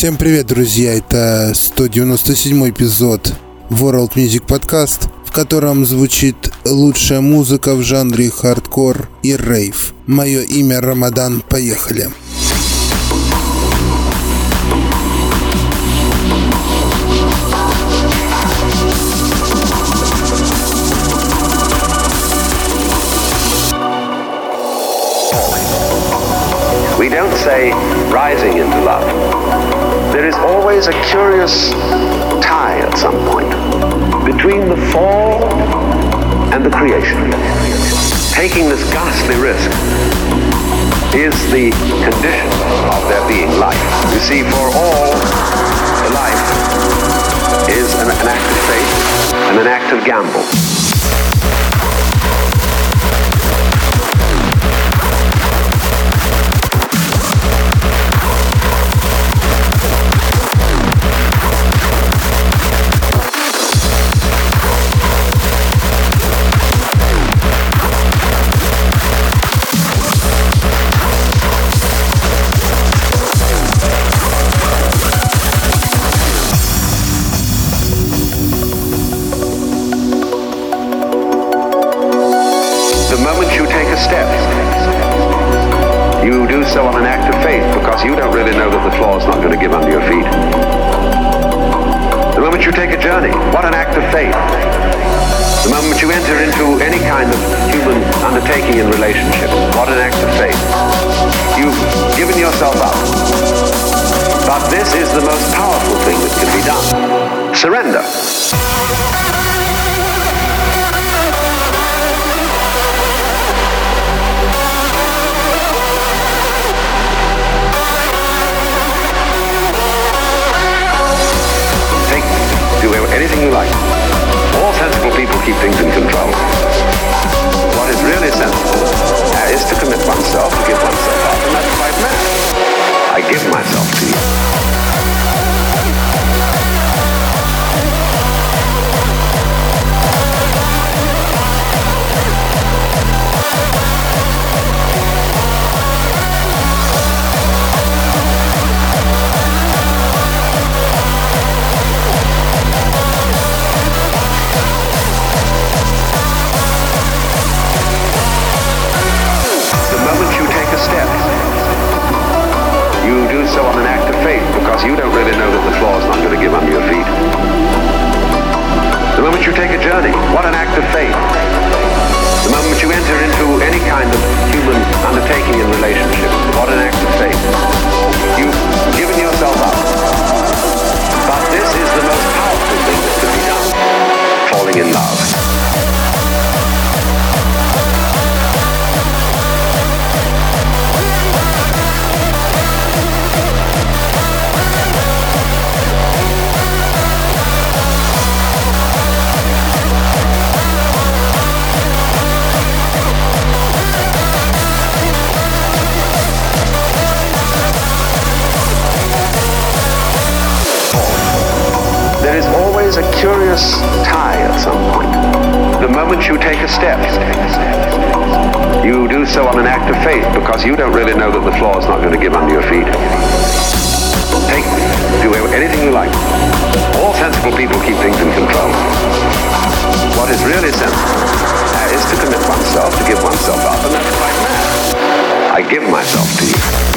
Всем привет, друзья! Это 197 эпизод World Music Podcast, в котором звучит лучшая музыка в жанре хардкор и рейв. Мое имя Рамадан. Поехали! We don't say rising into love. there is always a curious tie at some point between the fall and the creation. Taking this ghastly risk is the condition of there being life. You see, for all, life is an, an act of faith and an act of gamble. so on an act of faith because you don't really know that the floor is not going to give under your feet. The moment you take a journey, what an act of faith. The moment you enter into any kind of human undertaking in relationship, what an act of faith. You've given yourself up. But this is the most powerful thing that can be done. Surrender. anything you like. All sensible people keep things in control. What is really sensible is to commit oneself, to give oneself up, and that's. I give myself to you. anything you like. All sensible people keep things in control. What is really sensible uh, is to commit oneself, to give oneself up, and that's quite mad. I give myself to you.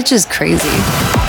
Bitch is crazy.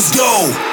Us go.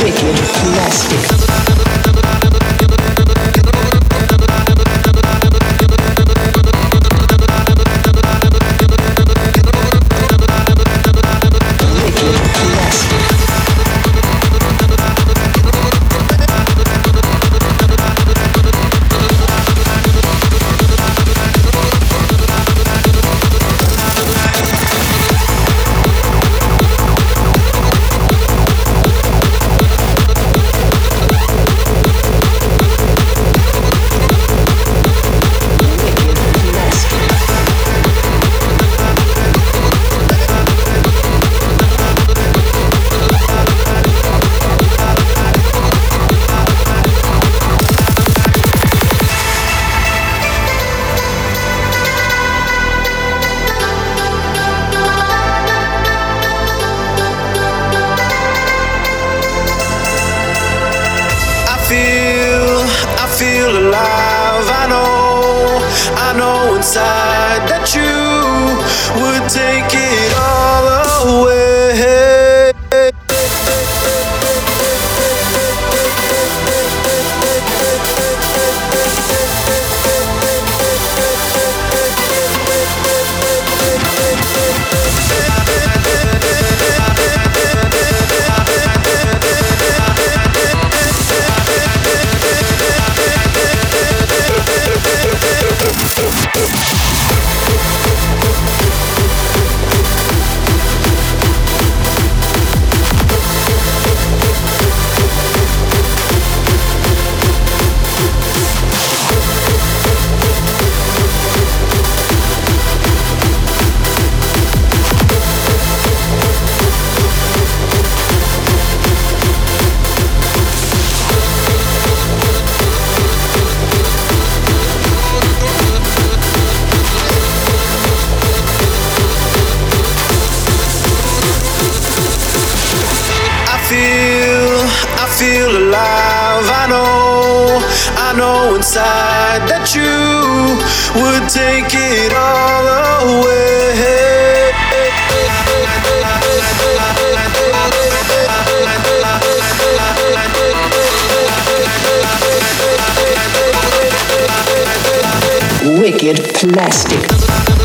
Wicked plastic. Inside that you would take it all away. Know inside that you would take it all away. Wicked plastic.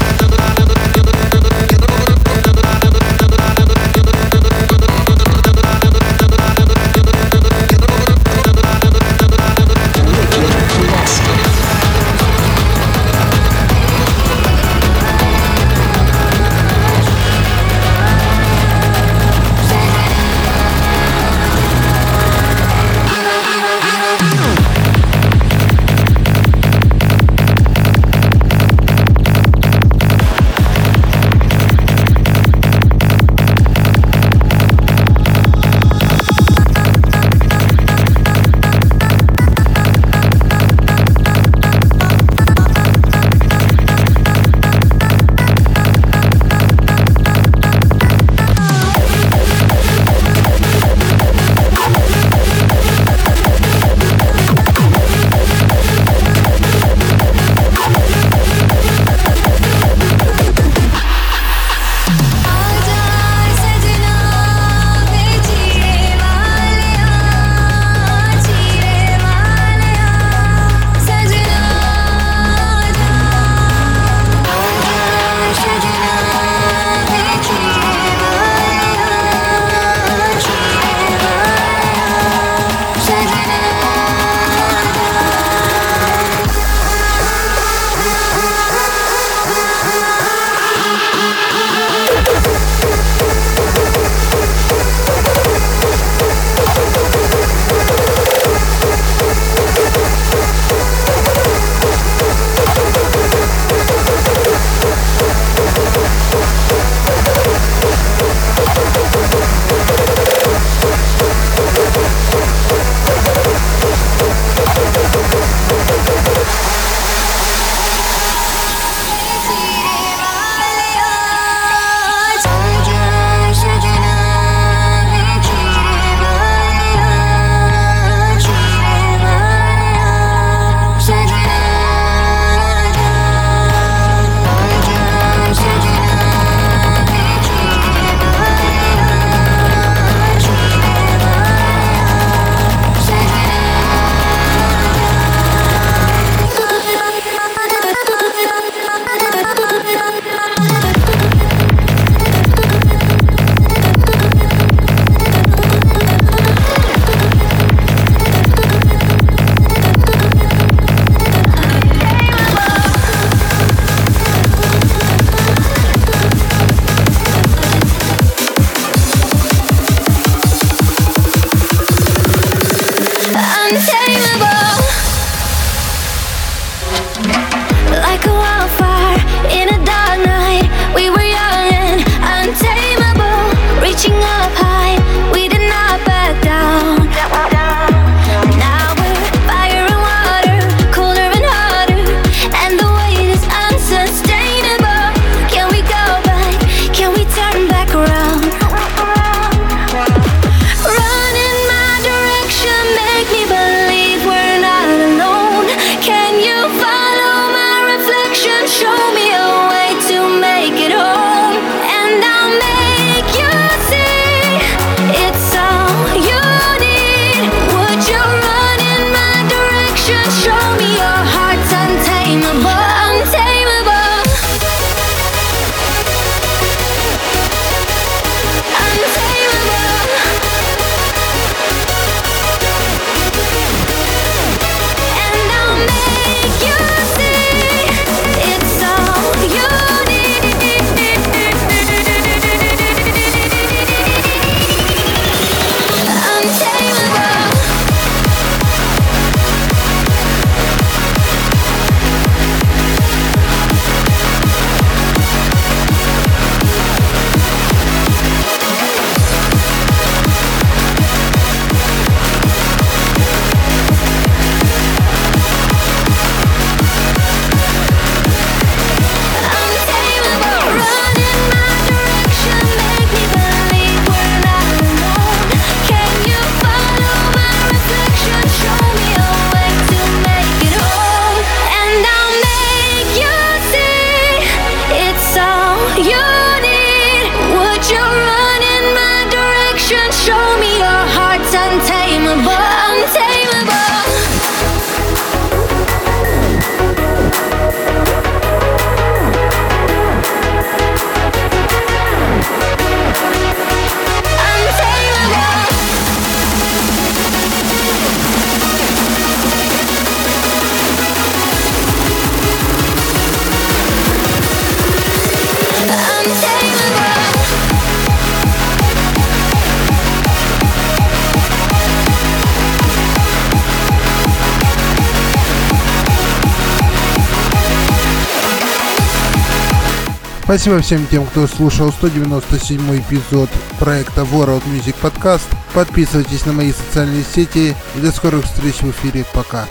Спасибо всем тем, кто слушал 197 эпизод проекта World Music Podcast. Подписывайтесь на мои социальные сети и до скорых встреч в эфире. Пока.